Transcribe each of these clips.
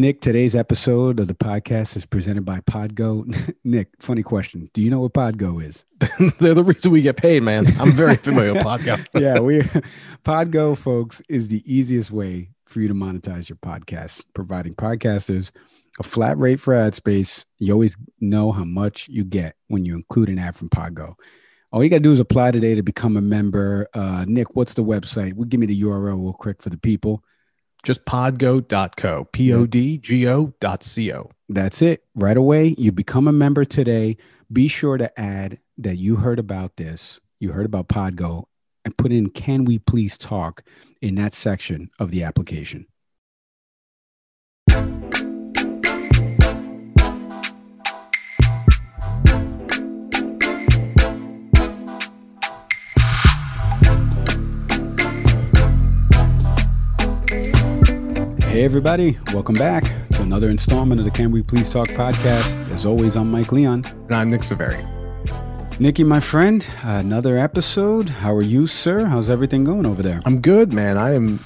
Nick, today's episode of the podcast is presented by Podgo. Nick, funny question. Do you know what Podgo is? They're the reason we get paid, man. I'm very familiar with Podgo. yeah, we Podgo, folks, is the easiest way for you to monetize your podcast, providing podcasters a flat rate for ad space. You always know how much you get when you include an ad from Podgo. All you got to do is apply today to become a member. Uh, Nick, what's the website? Well, give me the URL real quick for the people. Just podgo.co, P O D G O dot C O. That's it. Right away, you become a member today. Be sure to add that you heard about this, you heard about Podgo, and put in Can We Please Talk in that section of the application. Hey, everybody, welcome back to another installment of the Can We Please Talk podcast. As always, I'm Mike Leon. And I'm Nick Severi. Nikki, my friend, another episode. How are you, sir? How's everything going over there? I'm good, man. I am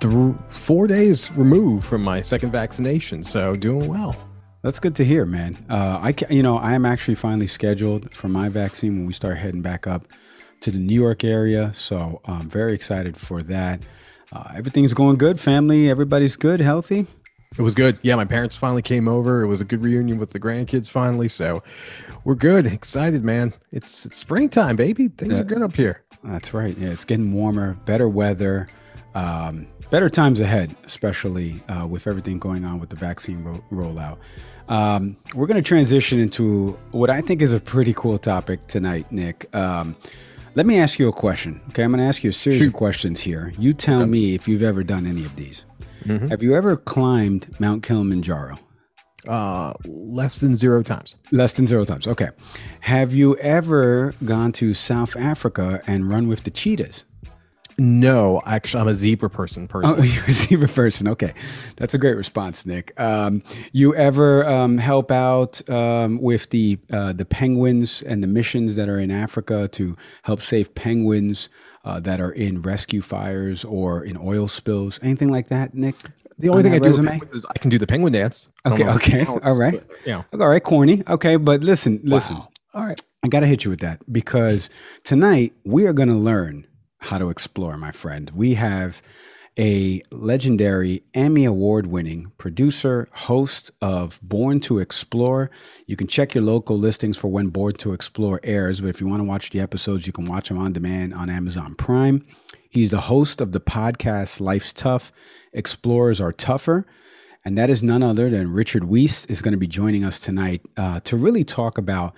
th- four days removed from my second vaccination, so doing well. That's good to hear, man. Uh, I, you know, I am actually finally scheduled for my vaccine when we start heading back up to the New York area, so I'm very excited for that. Uh, everything's going good. Family, everybody's good, healthy. It was good. Yeah, my parents finally came over. It was a good reunion with the grandkids finally. So we're good. Excited, man. It's, it's springtime, baby. Things Yeah. are good up here. That's right. Yeah, it's getting warmer, better weather, um, better times ahead, especially uh, with everything going on with the vaccine ro- rollout. Um, we're going to transition into what I think is a pretty cool topic tonight, Nick. Um, let me ask you a question. Okay, I'm going to ask you a series of questions here. You tell me if you've ever done any of these. Have you ever climbed Mount Kilimanjaro? Uh, less than zero times. Less than zero times. Okay. Have you ever gone to South Africa and run with the cheetahs? No, actually, I'm a zebra person. Oh, Personally, you're a zebra person. Okay, that's a great response, Nick. Um, you ever um, help out um, with the uh, the penguins and the missions that are in Africa to help save penguins uh, that are in rescue fires or in oil spills? Anything like that, Nick? the only on thing I do resume? penguins is I can do the penguin dance. Okay, okay, it's- all right. but, know, All right, corny. Okay, but listen, listen. Wow. all right. I got to hit you with that because tonight we are going to learn how to explore, my friend. We have a legendary Emmy Award winning producer, host of Born to Explore. You can check your local listings for when Born to Explore airs, but if you want to watch the episodes, you can watch them on demand on Amazon Prime. He's the host of the podcast Life's Tough, Explorers Are Tougher. And that is none other than Richard Wiese is going to be joining us tonight uh, to really talk about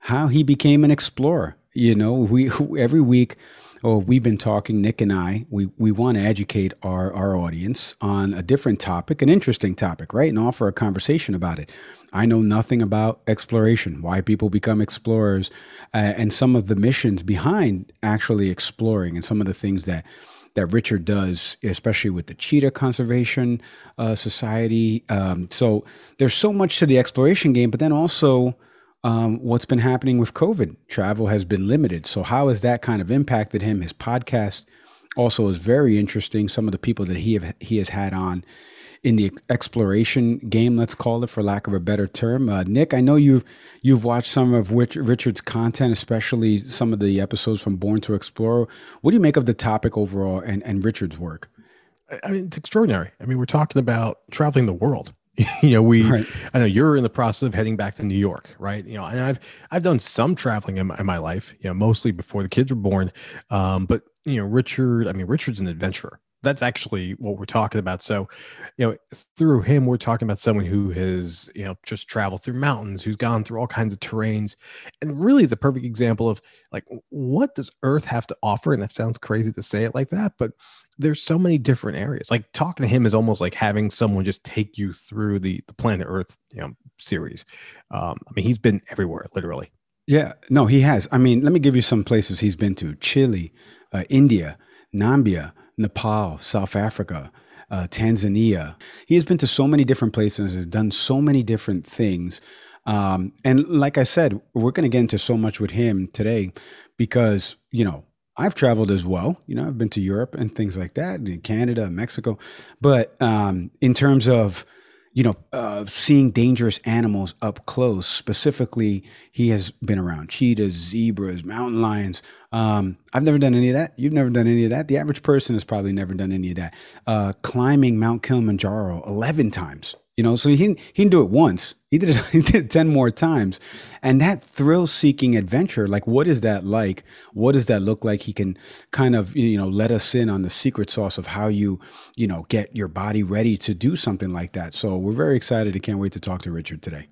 how he became an explorer. You know, we every week, or we've been talking, Nick and I, we we want to educate our our audience on a different topic, an interesting topic, right, and offer a conversation about it. I know nothing about exploration, why people become explorers, uh, and some of the missions behind actually exploring, and some of the things that that Richard does, especially with the Cheetah Conservation uh, Society. Um, so there's so much to the exploration game, but then also um, what's been happening with COVID. Travel has been limited. So, how has that kind of impacted him? His podcast also is very interesting. Some of the people that he have, he has had on in the exploration game, let's call it, for lack of a better term. Uh, Nick, I know you've you've watched some of Rich, Richard's content, especially some of the episodes from Born to Explore. What do you make of the topic overall and, and Richard's work? I mean, it's extraordinary. I mean, we're talking about traveling the world. you know, we. Right. I know you're in the process of heading back to New York, right? You know, and I've I've done some traveling in my, in my life. You know, mostly before the kids were born. Um, but you know, Richard. I mean, Richard's an adventurer that's actually what we're talking about. So, you know, through him, we're talking about someone who has, you know, just traveled through mountains, who's gone through all kinds of terrains, and really is a perfect example of like, what does Earth have to offer? And that sounds crazy to say it like that, but there's so many different areas. Like talking to him is almost like having someone just take you through the the planet Earth, you know, series. Um, I mean, he's been everywhere, literally. Yeah, no, he has. I mean, let me give you some places he's been to: Chile, uh, India, Namibia. Nepal, South Africa, uh, Tanzania. He has been to so many different places, has done so many different things. Um, and like I said, we're going to get into so much with him today because, you know, I've traveled as well. You know, I've been to Europe and things like that, in Canada, Mexico. But um, in terms of you know, uh, seeing dangerous animals up close. Specifically, he has been around cheetahs, zebras, mountain lions. Um, I've never done any of that. You've never done any of that. The average person has probably never done any of that. Uh, climbing Mount Kilimanjaro 11 times. You know, so he he didn't do it once. He did it, he did it 10 more times. And that thrill seeking adventure, like what is that like? What does that look like? He can kind of, you know, let us in on the secret sauce of how you, you know, get your body ready to do something like that. So we're very excited. I can't wait to talk to Richard today.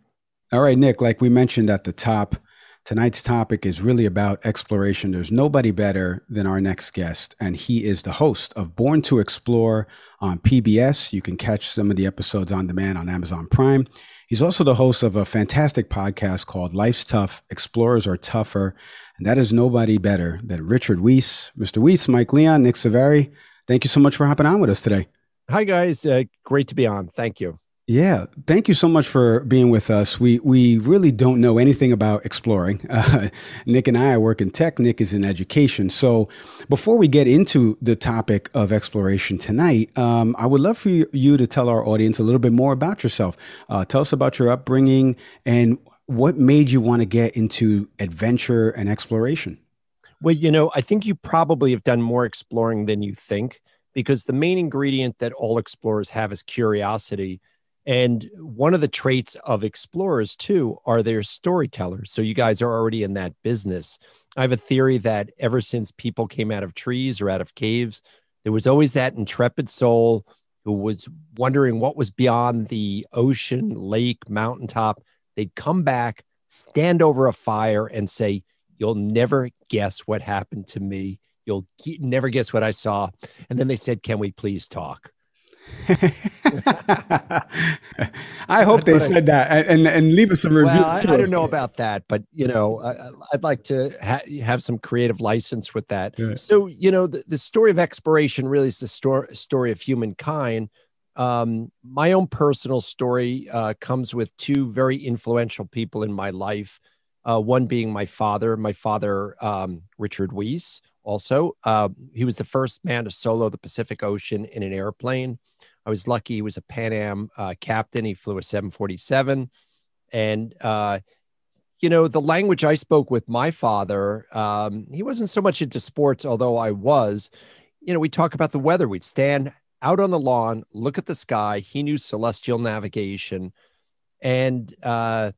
All right, Nick, like we mentioned at the top, Tonight's topic is really about exploration. There's nobody better than our next guest, and he is the host of Born to Explore on PBS. You can catch some of the episodes on demand on Amazon Prime. He's also the host of a fantastic podcast called Life's Tough Explorers Are Tougher, and that is nobody better than Richard Wiese. Mr. Wiese, Mike Leon, Nick Saveri, thank you so much for hopping on with us today. Hi, guys. Uh, great to be on. Thank you. Yeah, thank you so much for being with us. We we really don't know anything about exploring. Uh, Nick and I work in tech. Nick is in education. So before we get into the topic of exploration tonight, um, I would love for you, to tell our audience a little bit more about yourself. Uh, tell us about your upbringing and what made you want to get into adventure and exploration. Well, you know, I think you probably have done more exploring than you think because the main ingredient that all explorers have is curiosity and one of the traits of explorers, too, are their storytellers. So you guys are already in that business. I have a theory that ever since people came out of trees or out of caves, there was always that intrepid soul who was wondering what was beyond the ocean, lake, mountaintop. They'd come back, stand over a fire, and say, You'll never guess what happened to me. You'll never guess what I saw. And then they said, Can we please talk? I hope they said I, that and and leave us a review. Well, I, I, don't know about that, but you know, I, would like to ha- have some creative license with that. So, you know, the, the, story of exploration really is the story story of humankind. Um, my own personal story uh, comes with two very influential people in my life. Uh, one being my father, my father, um, Richard Wiese. Also, uh, he was the first man to solo the Pacific Ocean in an airplane. I was lucky he was a Pan Am uh, captain. He flew a 747. And, uh, you know, the language I spoke with my father, um, he wasn't so much into sports, although I was. You know, we talk about the weather. We'd stand out on the lawn, look at the sky. He knew celestial navigation. And uh,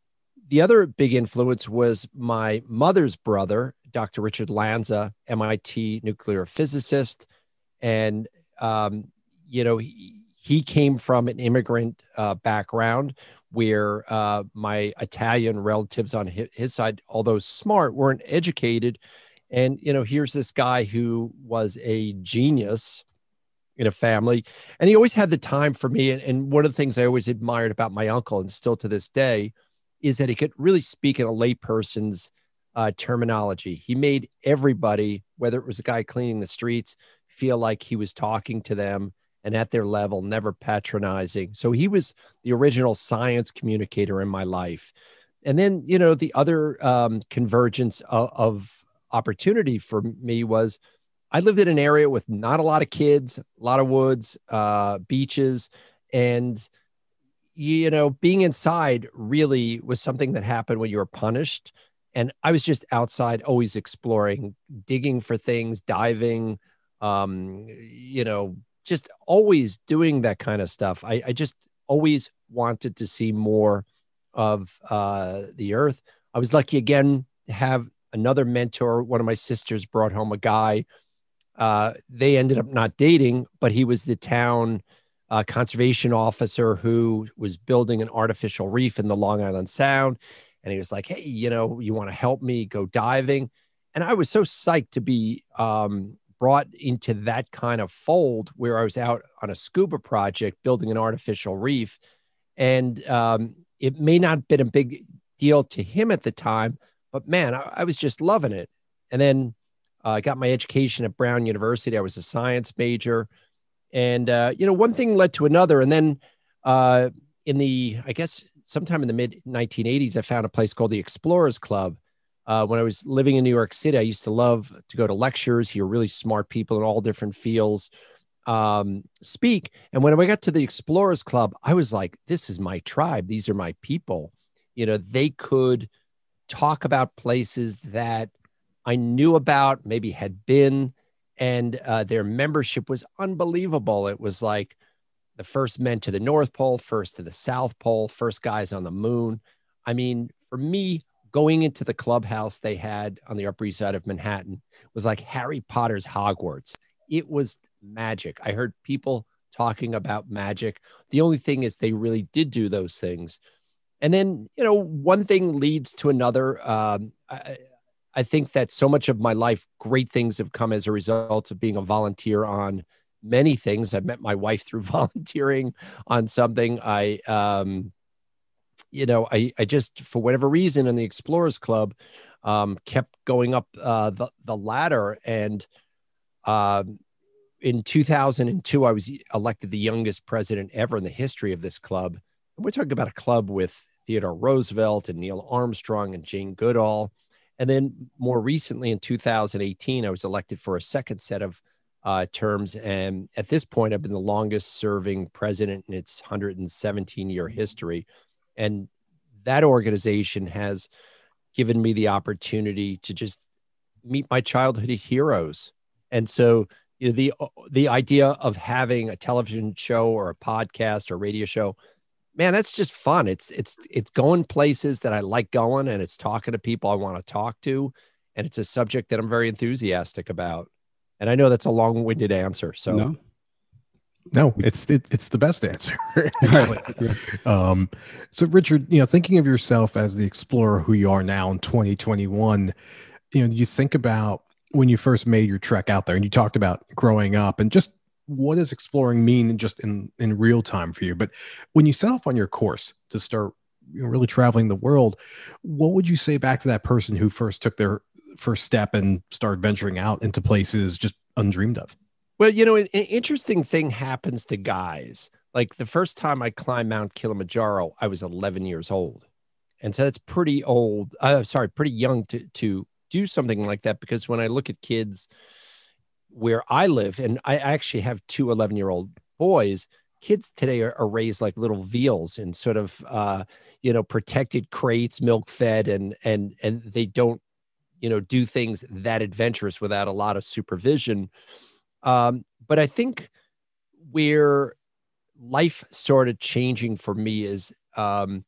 the other big influence was my mother's brother, Dr. Richard Lanza, MIT nuclear physicist. And, um, you know, he, he came from an immigrant uh, background where uh, my Italian relatives on his, his, side, although smart, weren't educated. And, you know, here's this guy who was a genius in a family. And he always had the time for me. And, and one of the things I always admired about my uncle, and still to this day, is that he could really speak in a layperson's uh, terminology. He made everybody, whether it was a guy cleaning the streets, feel like he was talking to them and at their level, never patronizing. So he was the original science communicator in my life. And then, you know, the other um, convergence of, of opportunity for me was I lived in an area with not a lot of kids, a lot of woods, uh, beaches, and you know, being inside really was something that happened when you were punished. And I was just outside, always exploring, digging for things, diving, um, you know, just always doing that kind of stuff. I, I just always wanted to see more of uh, the earth. I was lucky again to have another mentor. One of my sisters brought home a guy. Uh, they ended up not dating, but he was the town uh, conservation officer who was building an artificial reef in the Long Island Sound. And he was like, Hey, you know, you want to help me go diving? And I was so psyched to be um, brought into that kind of fold where I was out on a scuba project building an artificial reef. And um, it may not have been a big deal to him at the time, but man, I, I was just loving it. And then uh, I got my education at Brown University. I was a science major. And, uh, you know, one thing led to another. And then uh, in the, I guess, sometime in the mid 1980s, I found a place called the Explorers Club. Uh, when I was living in New York City, I used to love to go to lectures, hear really smart people in all different fields um, speak. And when I got to the Explorers Club, I was like, this is my tribe. These are my people. You know, they could talk about places that I knew about, maybe had been, and uh, their membership was unbelievable. It was like the first men to the North Pole, first to the South Pole, first guys on the moon. I mean, for me, going into the clubhouse they had on the Upper East Side of Manhattan was like Harry Potter's Hogwarts. It was magic. I heard people talking about magic. The only thing is, they really did do those things. And then, you know, one thing leads to another. Um, I, I think that so much of my life, great things have come as a result of being a volunteer on many things. I met my wife through volunteering on something. I, um, you know, I, I just, for whatever reason, in the Explorers Club, um, kept going up uh, the, the ladder. And uh, in 2002, I was elected the youngest president ever in the history of this club. And we're talking about a club with Theodore Roosevelt and Neil Armstrong and Jane Goodall. And then more recently in 2018, I was elected for a second set of uh, terms. And at this point, I've been the longest serving president in its 117 year history. And that organization has given me the opportunity to just meet my childhood heroes. And so, you know, the the idea of having a television show or a podcast or radio show man, that's just fun. It's it's it's going places that I like going, and it's talking to people I want to talk to, and it's a subject that I'm very enthusiastic about. And I know that's a long-winded answer. So no, no it's it, it's the best answer. um, so Richard, you know, thinking of yourself as the explorer who you are now in 2021, you know, you think about when you first made your trek out there, and you talked about growing up, and just what does exploring mean just in in real time for you? But when you set off on your course to start you know, really traveling the world what would you say back to that person who first took their first step and started venturing out into places just undreamed of well you know an, an interesting thing happens to guys like the first time i climbed mount kilimanjaro i was 11 years old and so that's pretty old uh, sorry pretty young to to do something like that because when i look at kids where I live, and I actually have two 11 year old boys, kids today are, are, raised like little veals in sort of, uh, you know, protected crates, milk fed, and, and, and they don't, you know, do things that adventurous without a lot of supervision. Um, but I think where life started changing for me is um,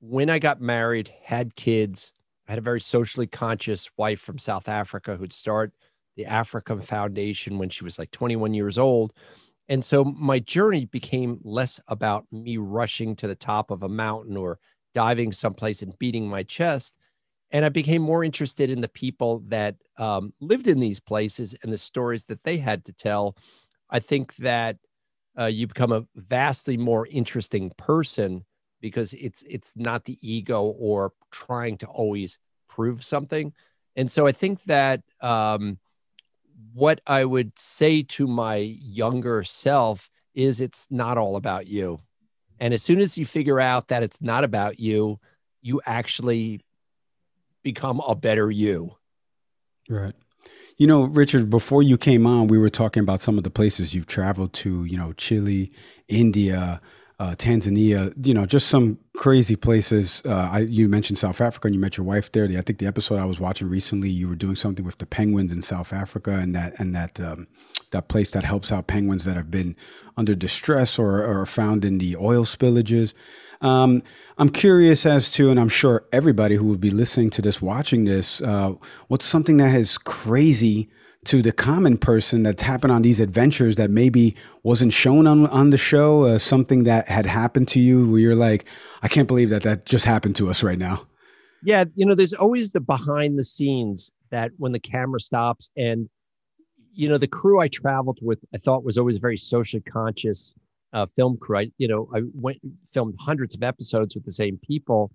when I got married, had kids, I had a very socially conscious wife from South Africa who'd start the Africa Foundation when she was like 21 years old. And so my journey became less about me rushing to the top of a mountain or diving someplace and beating my chest. And I became more interested in the people that um, lived in these places and the stories that they had to tell. I think that uh, you become a vastly more interesting person because it's it's not the ego or trying to always prove something. And so I think that um, what I would say to my younger self is it's not all about you. And as soon as you figure out that it's not about you, you actually become a better you. Right. You know, Richard, before you came on, we were talking about some of the places you've traveled to, you know, Chile, India, uh, Tanzania, you know, just some crazy places. Uh, I, you mentioned South Africa and you met your wife there. The, I think the episode I was watching recently, you were doing something with the penguins in South Africa and that, and that, um, that place that helps out penguins that have been under distress or, found in the oil spillages. Um, I'm curious as to, and I'm sure everybody who would be listening to this, watching this, uh, what's something that has crazy to the common person that's happened on these adventures that maybe wasn't shown on, on the show, uh, something that had happened to you where you're like, I can't believe that that just happened to us right now. Yeah. You know, there's always the behind the scenes that when the camera stops and, you know, the crew I traveled with, I thought was always very socially conscious uh, film crew. I, you know, I went filmed hundreds of episodes with the same people.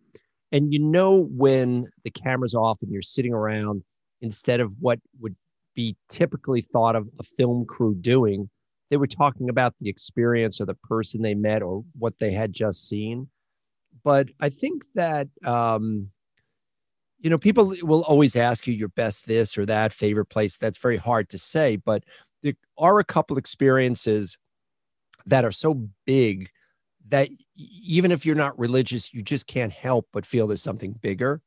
And you know, when the camera's off and you're sitting around instead of what would be typically thought of a film crew doing. They were talking about the experience or the person they met or what they had just seen. But I think that, um, you know, people will always ask you your best this or that favorite place. That's very hard to say, but there are a couple experiences that are so big that even if you're not religious, you just can't help but feel there's something bigger.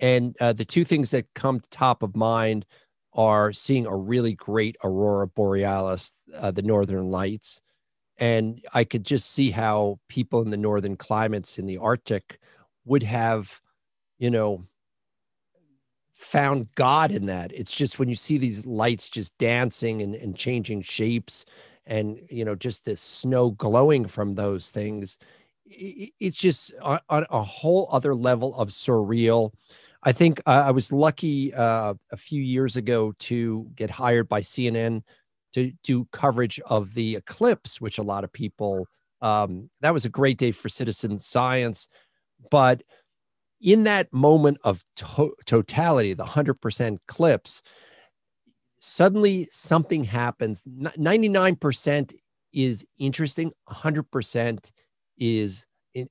And uh, the two things that come top of mind are seeing a really great aurora borealis, uh, the northern lights. And I could just see how people in the northern climates in the Arctic would have, you know, found God in that. It's just when you see these lights just dancing and, and changing shapes and, you know, just the snow glowing from those things, it's just on, a whole other level of surreal I think uh, I was lucky uh, a few years ago to get hired by CNN to do coverage of the eclipse, which a lot of people, um, that was a great day for citizen science. But in that moment of to- totality, the 100% clips, suddenly something happens. 99% is interesting, 100% is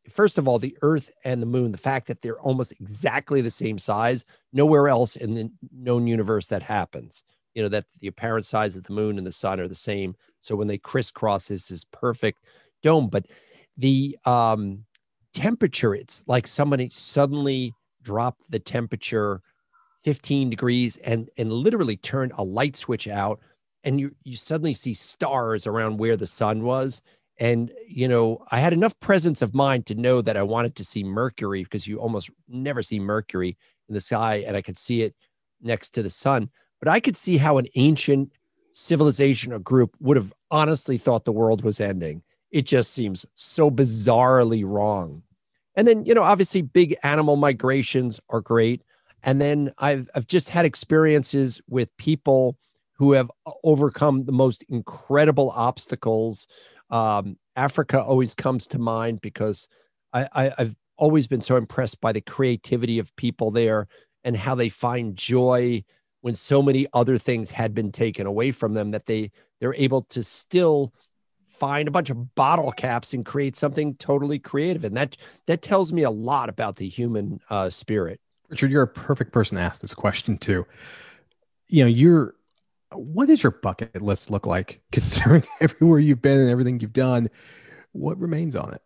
first of all, the Earth and the Moon, the fact that they're almost exactly the same size, nowhere else in the known universe that happens. You know that the apparent size of the Moon and the Sun are the same. So when they crisscross, this is perfect dome. But the um, temperature, it's like somebody suddenly dropped the temperature 15 degrees and and literally turned a light switch out, and you you suddenly see stars around where the sun was and, you know, I had enough presence of mind to know that I wanted to see Mercury because you almost never see Mercury in the sky and I could see it next to the sun. But I could see how an ancient civilization or group would have honestly thought the world was ending. It just seems so bizarrely wrong. And then, you know, obviously big animal migrations are great. And then I've, I've just had experiences with people who have overcome the most incredible obstacles um, Africa always comes to mind because I, I, I've always been so impressed by the creativity of people there and how they find joy when so many other things had been taken away from them that they they're able to still find a bunch of bottle caps and create something totally creative and that that tells me a lot about the human uh, spirit richard you're a perfect person to ask this question too you know you're what does your bucket list look like considering everywhere you've been and everything you've done? What remains on it?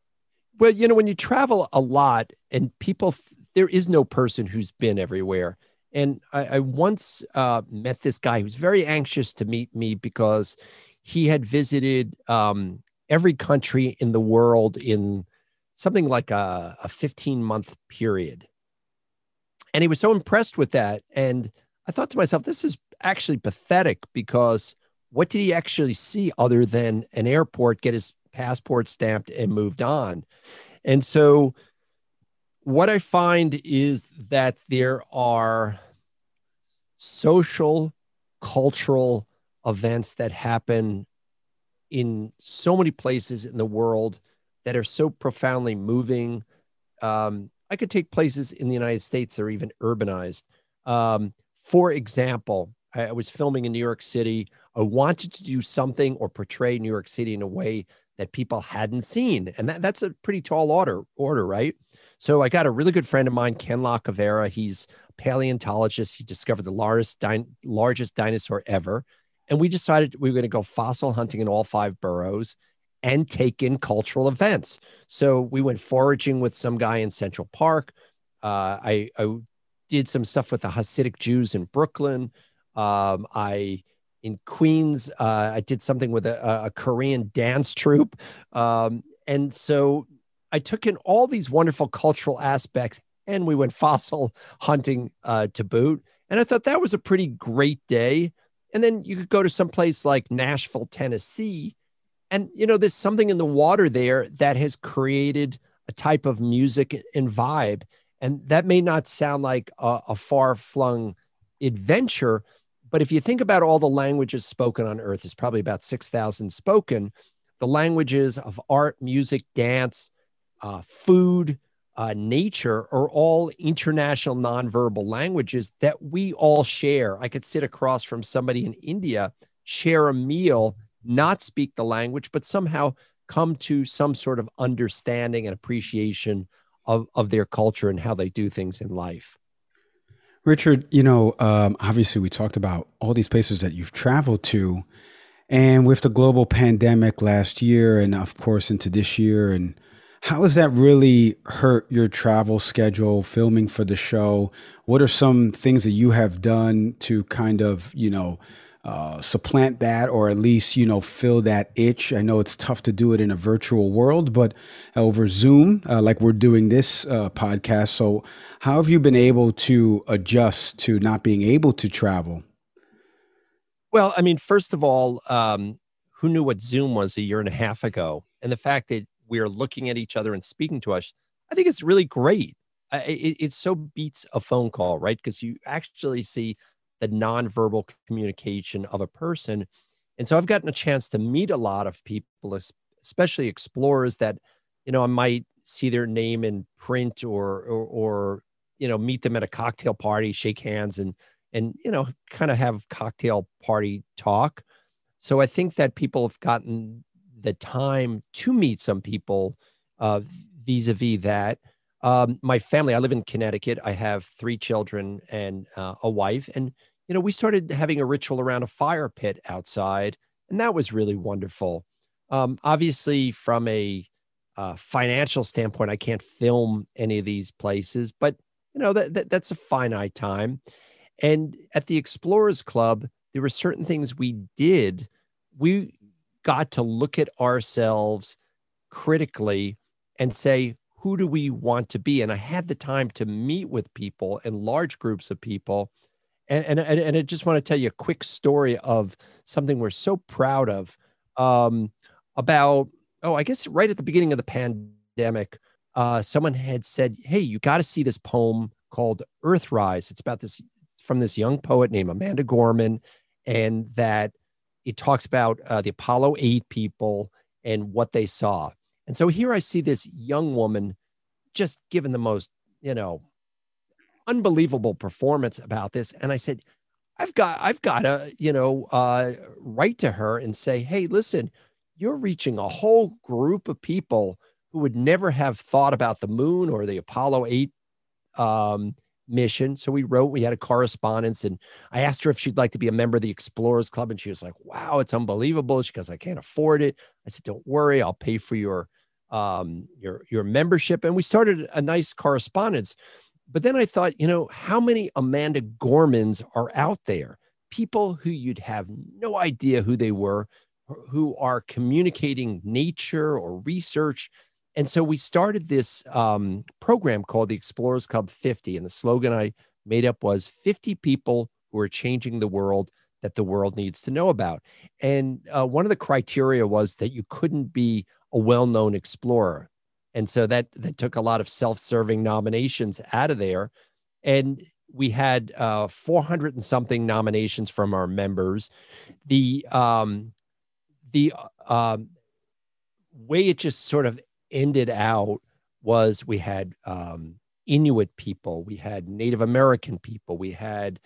Well, you know, when you travel a lot and people, there is no person who's been everywhere. And I, I once uh, met this guy who was very anxious to meet me because he had visited um, every country in the world in something like a, a 15 month period. And he was so impressed with that. And I thought to myself, this is actually pathetic because what did he actually see other than an airport, get his passport stamped and moved on? And so what I find is that there are social, cultural events that happen in so many places in the world that are so profoundly moving. Um, I could take places in the United States that are even urbanized. Um, for example, I was filming in New York City. I wanted to do something or portray New York City in a way that people hadn't seen. And that, that's a pretty tall order, order, right? So I got a really good friend of mine, Ken Lacovara. He's a paleontologist. He discovered the largest, largest dinosaur ever. And we decided we were going to go fossil hunting in all five boroughs and take in cultural events. So we went foraging with some guy in Central Park. Uh, I, I, did some stuff with the Hasidic Jews in Brooklyn. Um, I in Queens, uh, I did something with a, a Korean dance troupe, um, and so I took in all these wonderful cultural aspects, and we went fossil hunting uh, to boot. And I thought that was a pretty great day. And then you could go to some place like Nashville, Tennessee, and you know there's something in the water there that has created a type of music and vibe and that may not sound like a, a far flung adventure, but if you think about all the languages spoken on earth, it's probably about 6,000 spoken. The languages of art, music, dance, uh, food, uh, nature are all international nonverbal languages that we all share. I could sit across from somebody in India, share a meal, not speak the language, but somehow come to some sort of understanding and appreciation of, of their culture and how they do things in life. Richard, you know, um, obviously we talked about all these places that you've traveled to, and with the global pandemic last year, and of course into this year, and how has that really hurt your travel schedule, filming for the show? What are some things that you have done to kind of, you know, uh, supplant that or at least you know fill that itch? I know it's tough to do it in a virtual world but over zoom uh, like we're doing this uh, podcast. So how have you been able to adjust to not being able to travel? Well i mean first of all um, who knew what zoom was a year and a half ago? And the fact that we're looking at each other and speaking to us i think it's really great it, it so beats a phone call right because you actually see the nonverbal communication of a person. And so I've gotten a chance to meet a lot of people, especially explorers that, you know, I might see their name in print or, or, or you know, meet them at a cocktail party, shake hands and, and, you know, kind of have cocktail party talk. So I think that people have gotten the time to meet some people uh, vis-a-vis that. Um, my family, I live in Connecticut. I have three children and uh, a wife. And, you know, we started having a ritual around a fire pit outside, and that was really wonderful. Um, obviously, from a uh, financial standpoint, I can't film any of these places, but, you know, that, that that's a finite time. And at the Explorers Club, there were certain things we did. We got to look at ourselves critically and say, who do we want to be? And I had the time to meet with people and large groups of people. And, and, and I just want to tell you a quick story of something we're so proud of um, about, oh, I guess right at the beginning of the pandemic, uh, someone had said, Hey, you got to see this poem called Earthrise. It's about this from this young poet named Amanda Gorman, and that it talks about uh, the Apollo 8 people and what they saw. And so here I see this young woman just given the most, you know, unbelievable performance about this. And I said, I've got, I've got to, you know, uh, write to her and say, hey, listen, you're reaching a whole group of people who would never have thought about the moon or the Apollo 8 um, mission. So we wrote, we had a correspondence, and I asked her if she'd like to be a member of the Explorers Club. And she was like, wow, it's unbelievable. She goes, I can't afford it. I said, don't worry, I'll pay for your um, your your membership, and we started a nice correspondence. But then I thought, you know, how many Amanda Gormans are out there? People who you'd have no idea who they were, who are communicating nature or research. And so we started this um, program called the Explorers Club 50. And the slogan I made up was 50 people who are changing the world that the world needs to know about. And uh, one of the criteria was that you couldn't be a well-known explorer and so that that took a lot of self-serving nominations out of there and we had uh, 400 and something nominations from our members the um the uh, way it just sort of ended out was we had um, inuit people we had native american people we had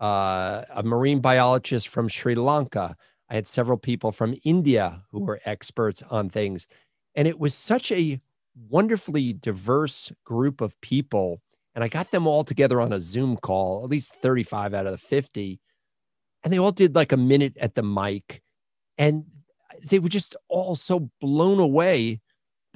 uh, a marine biologist from Sri Lanka. I had several people from India who were experts on things. And it was such a wonderfully diverse group of people. And I got them all together on a Zoom call, at least 35 out of the 50. And they all did like a minute at the mic. And they were just all so blown away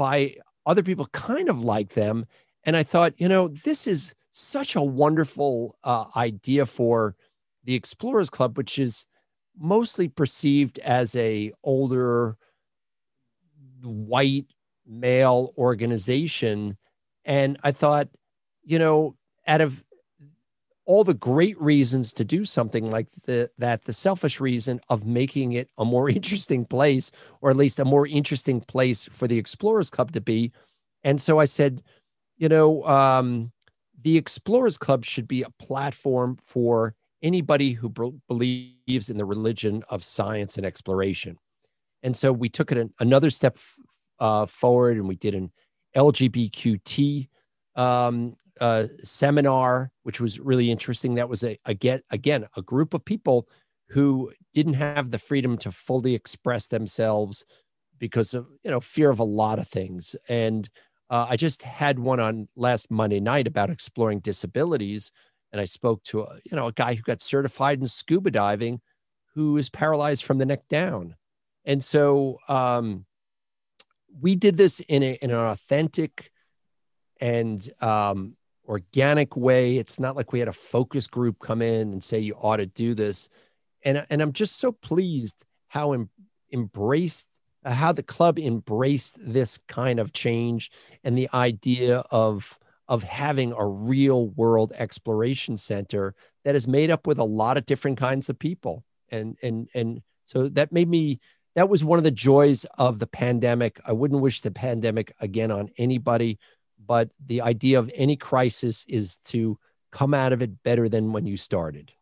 by other people kind of like them. And I thought, you know, this is such a wonderful uh, idea for the Explorers Club, which is mostly perceived as a older white male organization. And I thought, you know, out of all the great reasons to do something like the, that, the selfish reason of making it a more interesting place, or at least a more interesting place for the Explorers Club to be. And so I said, you know, um, the Explorers Club should be a platform for anybody who b- believes in the religion of science and exploration. And so we took it an, another step uh, forward and we did an LGBTQT um, uh, seminar, which was really interesting. That was a, again, again, a group of people who didn't have the freedom to fully express themselves because of, you know, fear of a lot of things. And uh, I just had one on last Monday night about exploring disabilities. And I spoke to a, you know, a guy who got certified in scuba diving who is paralyzed from the neck down. And so, um, we did this in, a, in an authentic and um, organic way. It's not like we had a focus group come in and say you ought to do this. And and I'm just so pleased how em- embraced uh, how the club embraced this kind of change and the idea of of having a real world exploration center that is made up with a lot of different kinds of people and and and so that made me that was one of the joys of the pandemic. I wouldn't wish the pandemic again on anybody, but the idea of any crisis is to come out of it better than when you started.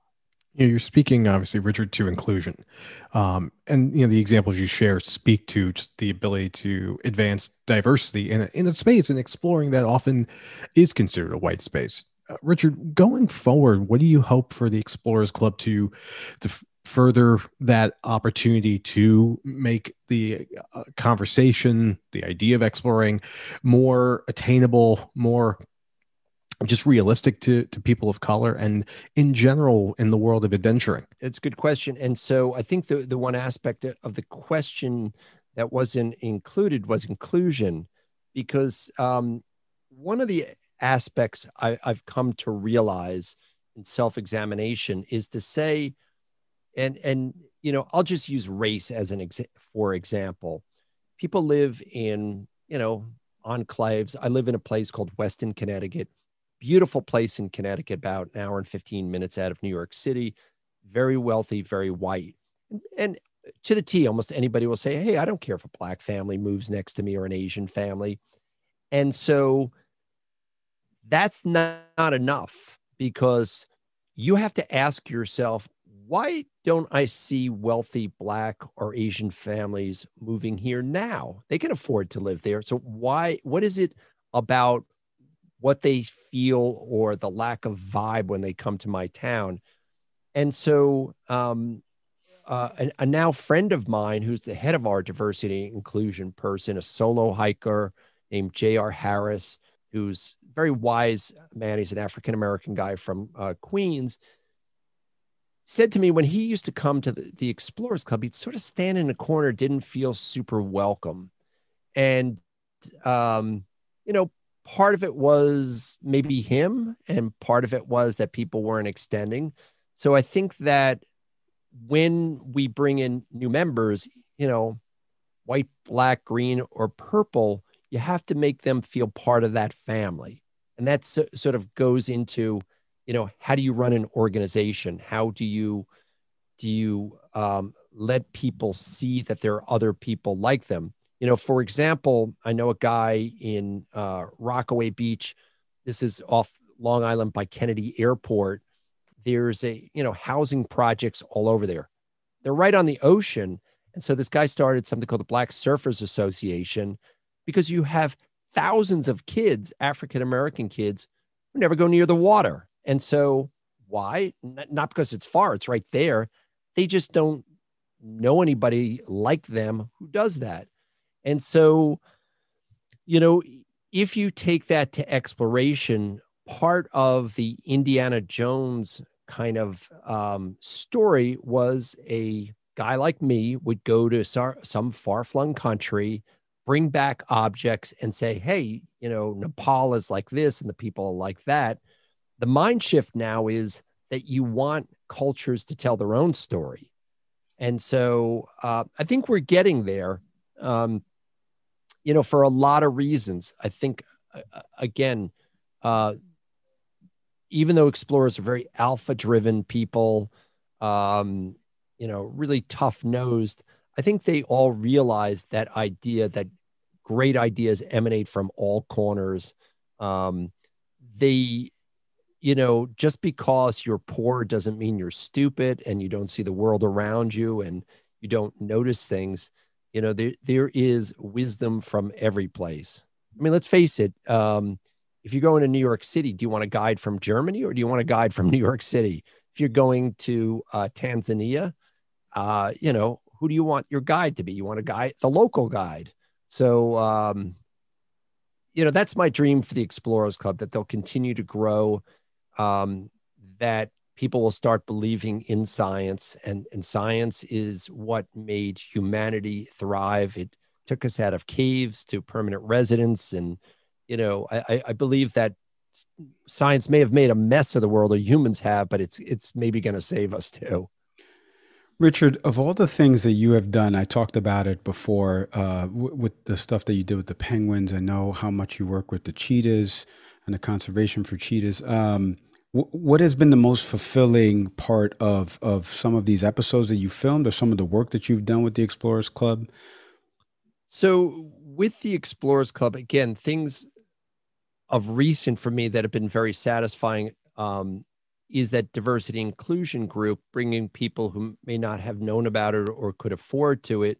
You know, you're speaking obviously, Richard, to inclusion, um, and you know the examples you share speak to just the ability to advance diversity in a, in a space and exploring that often is considered a white space. Uh, Richard, going forward, what do you hope for the Explorers Club to to further that opportunity to make the uh, conversation, the idea of exploring more attainable, more just realistic to to people of color and in general in the world of adventuring? It's a good question. And so i think the the one aspect of the question that wasn't included was inclusion because um, one of the aspects I, i've come to realize in self-examination is to say and and you know i'll just use race as an exa- for example. People live in you know enclaves i live in a place called weston connecticut. Beautiful place in connecticut about an hour and 15 minutes out of new york city. Very wealthy very white. And, and to the t almost anybody will say hey i don't care if a black family moves next to me or an asian family. And so that's not, not enough because you have to ask yourself why don't I see wealthy Black or Asian families moving here now? They can afford to live there. So, why, what is it about what they feel or the lack of vibe when they come to my town? And so, um, uh, a, a, now friend of mine who's the head of our diversity inclusion person, a solo hiker named J.R. Harris, who's very wise man. He's an African American guy from uh, Queens said to me when he used to come to the, the Explorers Club, he'd sort of stand in a corner, didn't feel super welcome. And, um, you know, part of it was maybe him, and part of it was that people weren't extending. So I think that when we bring in new members, you know, white, black, green, or purple, you have to make them feel part of that family. And that so, sort of goes into, you know how do you run an organization? How do you do you um, let people see that there are other people like them? You know for example i know a guy in uh, rockaway beach. This is off long island by kennedy airport. There's a you know housing projects all over there. They're right on the ocean. And so this guy started something called the black surfers association because you have thousands of kids african american kids who never go near the water and so Why? Not because it's far, it's right there. They just don't know anybody like them who does that. And so, you know, if you take that to exploration, part of the Indiana Jones kind of um, story was a guy like me would go to some far flung country, bring back objects, and say, hey, you know, Nepal is like this and the people are like that. The mind shift now is that you want cultures to tell their own story. And so uh, I think we're getting there, um, you know, for a lot of reasons. I think, uh, uh again, uh, even though explorers are very alpha driven people, um, you know, really tough nosed, I think they all realize that idea that great ideas emanate from all corners. Um, they, you know, just because you're poor doesn't mean you're stupid and you don't see the world around you and you don't notice things. You know, there, there is wisdom from every place. I mean, let's face it. Um, if you go into New York City, do you want a guide from Germany or do you want a guide from New York City? If you're going to uh, Tanzania, uh, you know, who do you want your guide to be? You want a guide, the local guide. So, um, you know, that's my dream for the Explorers Club that they'll continue to grow, um, that people will start believing in science, and, and science is what made humanity thrive. It took us out of caves to permanent residence and you know, I, I believe that science may have made a mess of the world, or humans have, but it's it's maybe going to save us too. Richard, of all the things that you have done, I talked about it before uh, w- with the stuff that you did with the penguins. I know how much you work with the cheetahs and the conservation for cheetahs. Um, what has been the most fulfilling part of of some of these episodes that you filmed, or some of the work that you've done with the Explorers Club? So, with the Explorers Club, again, things of recent for me that have been very satisfying um, is that diversity inclusion group bringing people who may not have known about it or could afford to it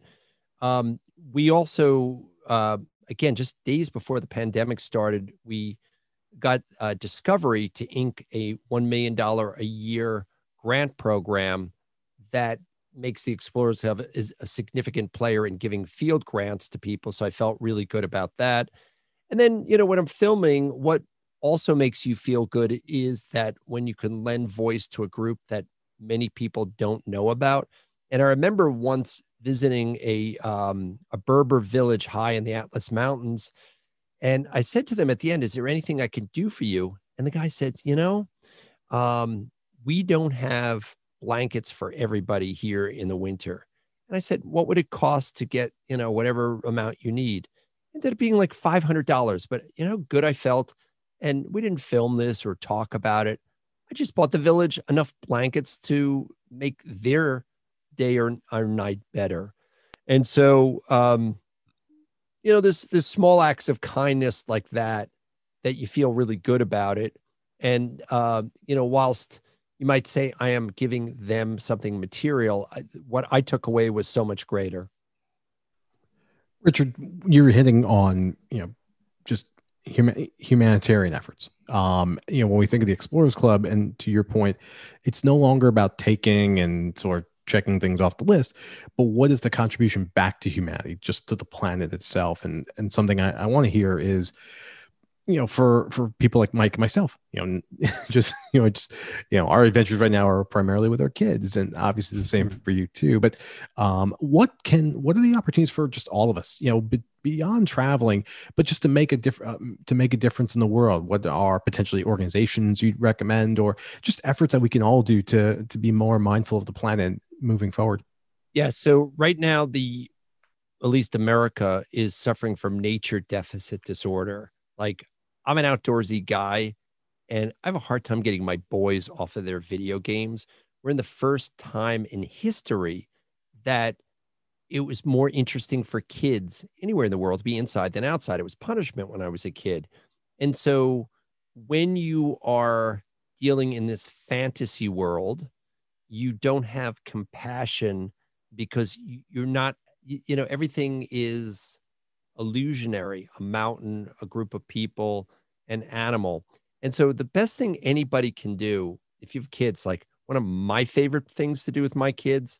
um, we also uh, again just days before the pandemic started we got uh, discovery to ink a $1 million a year grant program that makes the explorers have is a significant player in giving field grants to people so i felt really good about that and then, you know, when I'm filming, what also makes you feel good is that when you can lend voice to a group that many people don't know about. And I remember once visiting a um, a Berber village high in the Atlas Mountains, and I said to them at the end, "Is there anything I can do for you?" And the guy said, "You know, um, we don't have blankets for everybody here in the winter." And I said, "What would it cost to get you know whatever amount you need?" ended up being like $500. But you know, good I felt. And we didn't film this or talk about it. I just bought the village enough blankets to make their day or, or night better. And so, um, you know, this this small acts of kindness like that, that you feel really good about it. And uh, you know, whilst you might say I am giving them something material, I, what I took away was so much greater. Richard, you're hitting on you know just humanitarian efforts. Um, you know, when we think of the Explorers Club, and to your point, it's no longer about taking and sort of checking things off the list, but what is the contribution back to humanity, just to the planet itself? And and something I, I want to hear is you know for for people like mike myself you know just you know just you know our adventures right now are primarily with our kids and obviously the same mm-hmm. for you too but um what can what are the opportunities for just all of us you know beyond traveling but just to make a um, to make a difference in the world what are potentially organizations you'd recommend or just efforts that we can all do to to be more mindful of the planet moving forward yeah so right now the at least america is suffering from nature deficit disorder like I'm an outdoorsy guy and I have a hard time getting my boys off of their video games. We're in the first time in history that it was more interesting for kids anywhere in the world to be inside than outside. It was punishment when I was a kid. And so when you are dealing in this fantasy world, you don't have compassion because you're not, you know, everything is illusionary a mountain, a group of people, an animal. And so the best thing anybody can do if you have kids, like one of my favorite things to do with my kids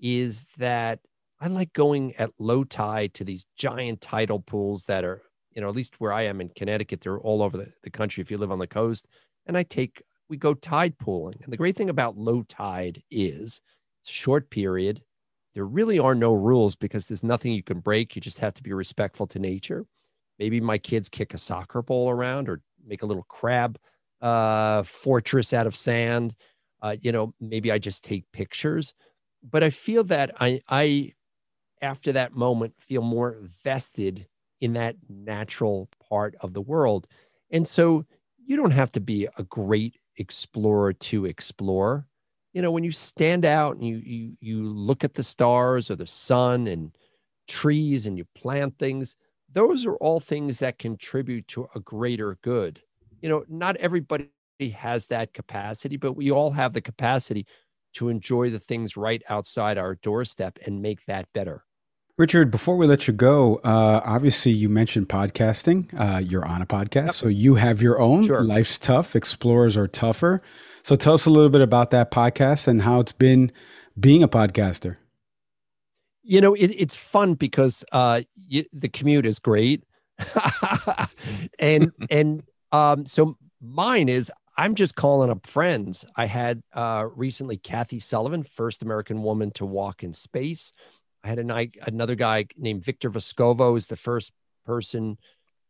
is that I like going at low tide to these giant tidal pools that are, you know, at least where I am in Connecticut, they're all over the, the country if you live on the coast. And I take, we go tide pooling. And the great thing about low tide is it's a short period. There really are no rules because there's nothing you can break. You just have to be respectful to nature. Maybe my kids kick a soccer ball around or make a little crab uh, fortress out of sand. Uh, you know, maybe I just take pictures. But I feel that I, I after that moment feel more vested in that natural part of the world. And so you don't have to be a great explorer to explore. You know, when you stand out and you you you look at the stars or the sun and trees and you plant things, those are all things that contribute to a greater good. You know, not everybody has that capacity, but we all have the capacity to enjoy the things right outside our doorstep and make that better. Richard, before we let you go, uh, obviously you mentioned podcasting. Uh, you're on a podcast, yep. so you have your own. Sure. Life's tough. Explorers are tougher. So tell us a little bit about that podcast and how it's been being a podcaster. You know, it, it's fun because uh, you, the commute is great, and and um, so mine is I'm just calling up friends. I had uh, recently Kathy Sullivan, first American woman to walk in space. I had another guy named Victor Vescovo is the first person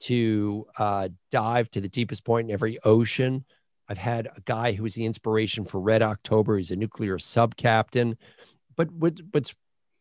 to uh, dive to the deepest point in every ocean. I've had a guy who was the inspiration for Red October. He's a nuclear sub captain. But what, what's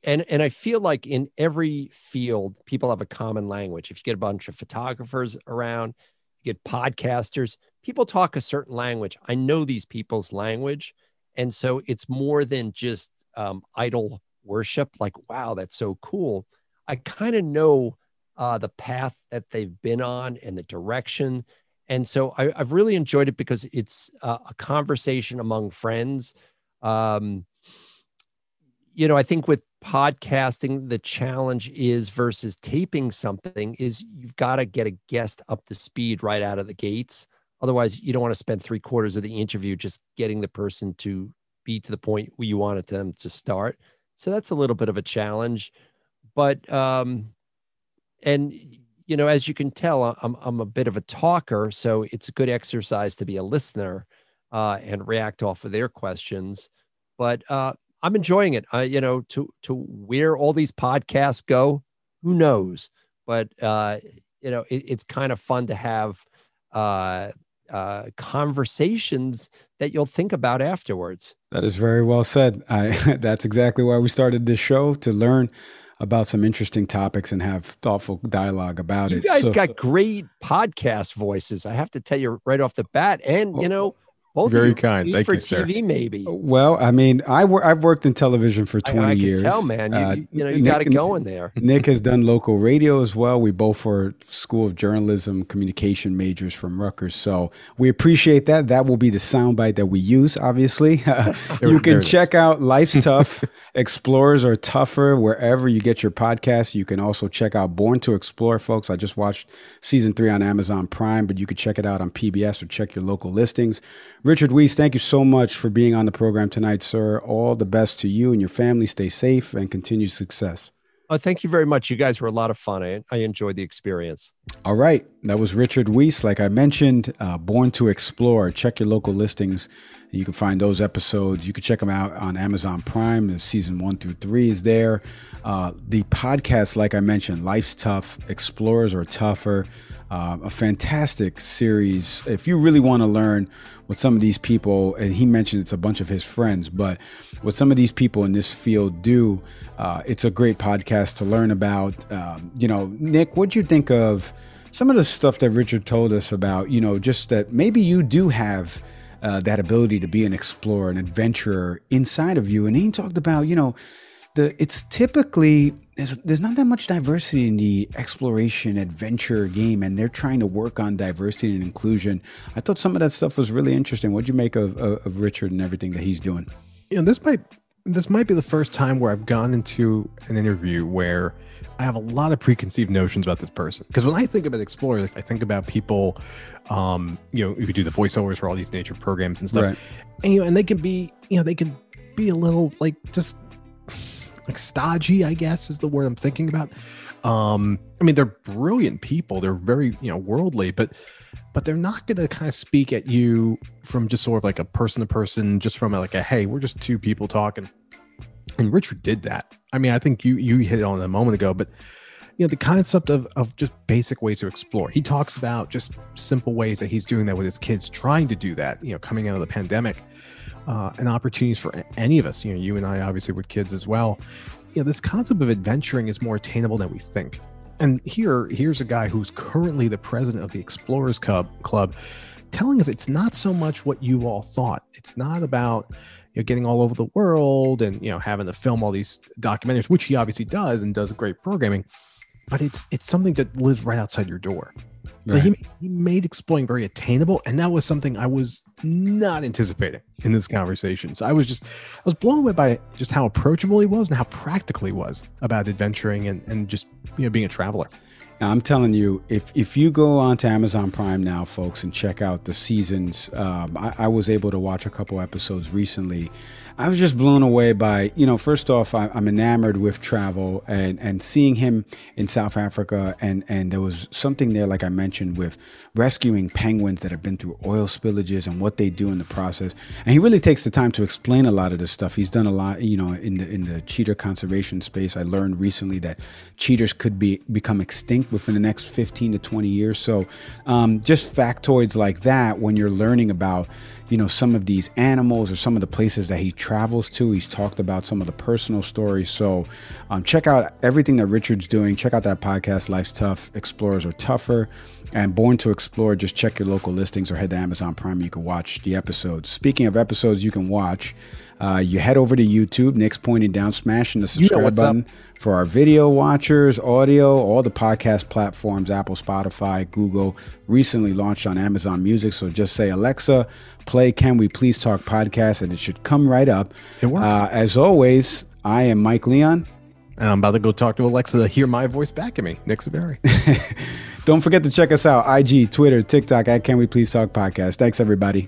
and and I feel like in every field, people have a common language. If you get a bunch of photographers around, you get podcasters, people talk a certain language. I know these people's language, and so it's more than just um, idol worship like wow that's so cool. I kind of know uh, the path that they've been on and the direction and so I, have really enjoyed it because it's uh, a conversation among friends. Um, you know i think with podcasting the challenge is versus taping something is you've got to get a guest up to speed right out of the gates. Otherwise you don't want to spend three quarters of the interview just getting the person to be to the point where you wanted them to start so that's a little bit of a challenge. But, um, and, you know, as you can tell, I'm, I'm a bit of a talker. So it's a good exercise to be a listener uh, and react off of their questions. But uh, I'm enjoying it. Uh, you know, to, to where all these podcasts go, who knows? But, uh, you know, it, it's kind of fun to have uh, uh, conversations that you'll think about afterwards. That is very well said. I, that's exactly why we started this show to learn about some interesting topics and have thoughtful dialogue about you it. You guys so, got great podcast voices. I have to tell you right off the bat, and you know both very kind. Thank you for you, TV, sir. maybe. Well, I mean, I wor- I've worked in television for twenty I, I years. Tell man, you, uh, you know you got it going there. Nick has done local radio as well. We both were School of Journalism communication majors from Rutgers, so we appreciate that. That will be the soundbite that we use. Obviously, you can check out Life's Tough. Explorers are tougher wherever you get your podcast. You can also check out Born to Explore, folks. I just watched season three on Amazon Prime, but you could check it out on PBS or check your local listings. Richard Wiese, thank you so much for being on the program tonight, sir. All the best to you and your family. Stay safe and continued success. Oh, thank you very much. You guys were a lot of fun. I, I enjoyed the experience. All right. That was Richard Wiese. Like I mentioned, uh, Born to Explore. Check your local listings. You can find those episodes. You can check them out on Amazon Prime. Season one through three is there. Uh, the podcast, like I mentioned, Life's Tough. Explorers are tougher. Uh, a fantastic series. If you really want to learn what some of these people, and he mentioned it's a bunch of his friends, but what some of these people in this field do, uh, it's a great podcast to learn about. Um, you know, Nick, what'd you think of some of the stuff that Richard told us about? You know, just that maybe you do have. Uh, that ability to be an explorer, an adventurer inside of you. And he talked about, you know, the it's typically there's, there's not that much diversity in the exploration adventure game and they're trying to work on diversity and inclusion i thought some of that stuff was really interesting what'd you make of, of, of richard and everything that he's doing you know this might this might be the first time where i've gone into an interview where I have a lot of preconceived notions about this person. Because when I think about explorers, I think about people, um, you know, who do the voiceovers for all these nature programs and stuff. Right. And, you know, and they can be, you know, they can be a little like just like stodgy, I guess is the word I'm thinking about. Um, I mean, they're brilliant people. They're very, you know, worldly, but but they're not going to kind of speak at you from just sort of like a person to person, just from like a hey, we're just two people talking. And Richard did that. I mean, I think you you hit it on it a moment ago, but you know, the concept of of just basic ways to explore. He talks about just simple ways that he's doing that with his kids, trying to do that. You know, coming out of the pandemic, uh, and opportunities for any of us. You know, you and I obviously with kids as well. You know, this concept of adventuring is more attainable than we think. And here, here's a guy who's currently the president of the Explorers Club, Club telling us it's not so much what you all thought. It's not about you know, getting all over the world and you know having to film all these documentaries, which he obviously does and does great programming. But it's it's something that lives right outside your door. So Right. he he made exploring very attainable, and that was something I was not anticipating in this conversation. So I was just I was blown away by just how approachable he was and how practical he was about adventuring and and just you know being a traveler. Now, I'm telling you, if if you go onto Amazon Prime now, folks, and check out the seasons, um, I, I was able to watch a couple episodes recently. I was just blown away by, you know, first off, I, I'm enamored with travel and and seeing him in South Africa, and and there was something there, like I mentioned, with rescuing penguins that have been through oil spillages and what they do in the process. And he really takes the time to explain a lot of this stuff. He's done a lot, you know, in the in the cheetah conservation space. I learned recently that cheetahs could be become extinct within the next 15 to 20 years. So, um, just factoids like that when you're learning about, you know, some of these animals or some of the places that he travels to. He's talked about some of the personal stories. So, um, check out everything that Richard's doing. Check out that podcast, Life's Tough. Explorers are tougher. And Born to Explore, just check your local listings or head to Amazon Prime. You can watch the episodes. Speaking of episodes you can watch, uh, you head over to YouTube. Nick's pointing down, smashing the You know subscribe up. button for our video watchers, audio, all the podcast platforms, Apple, Spotify, Google, recently launched on Amazon Music. So just say, Alexa, play Can We Please Talk podcast, and it should come right up. It works. Uh, as always, I am Mike Leon. And I'm about to go talk to Alexa to hear my voice back at me, Nick Saveri. Don't forget to check us out IG, Twitter, TikTok at Can We Please Talk podcast. Thanks, everybody.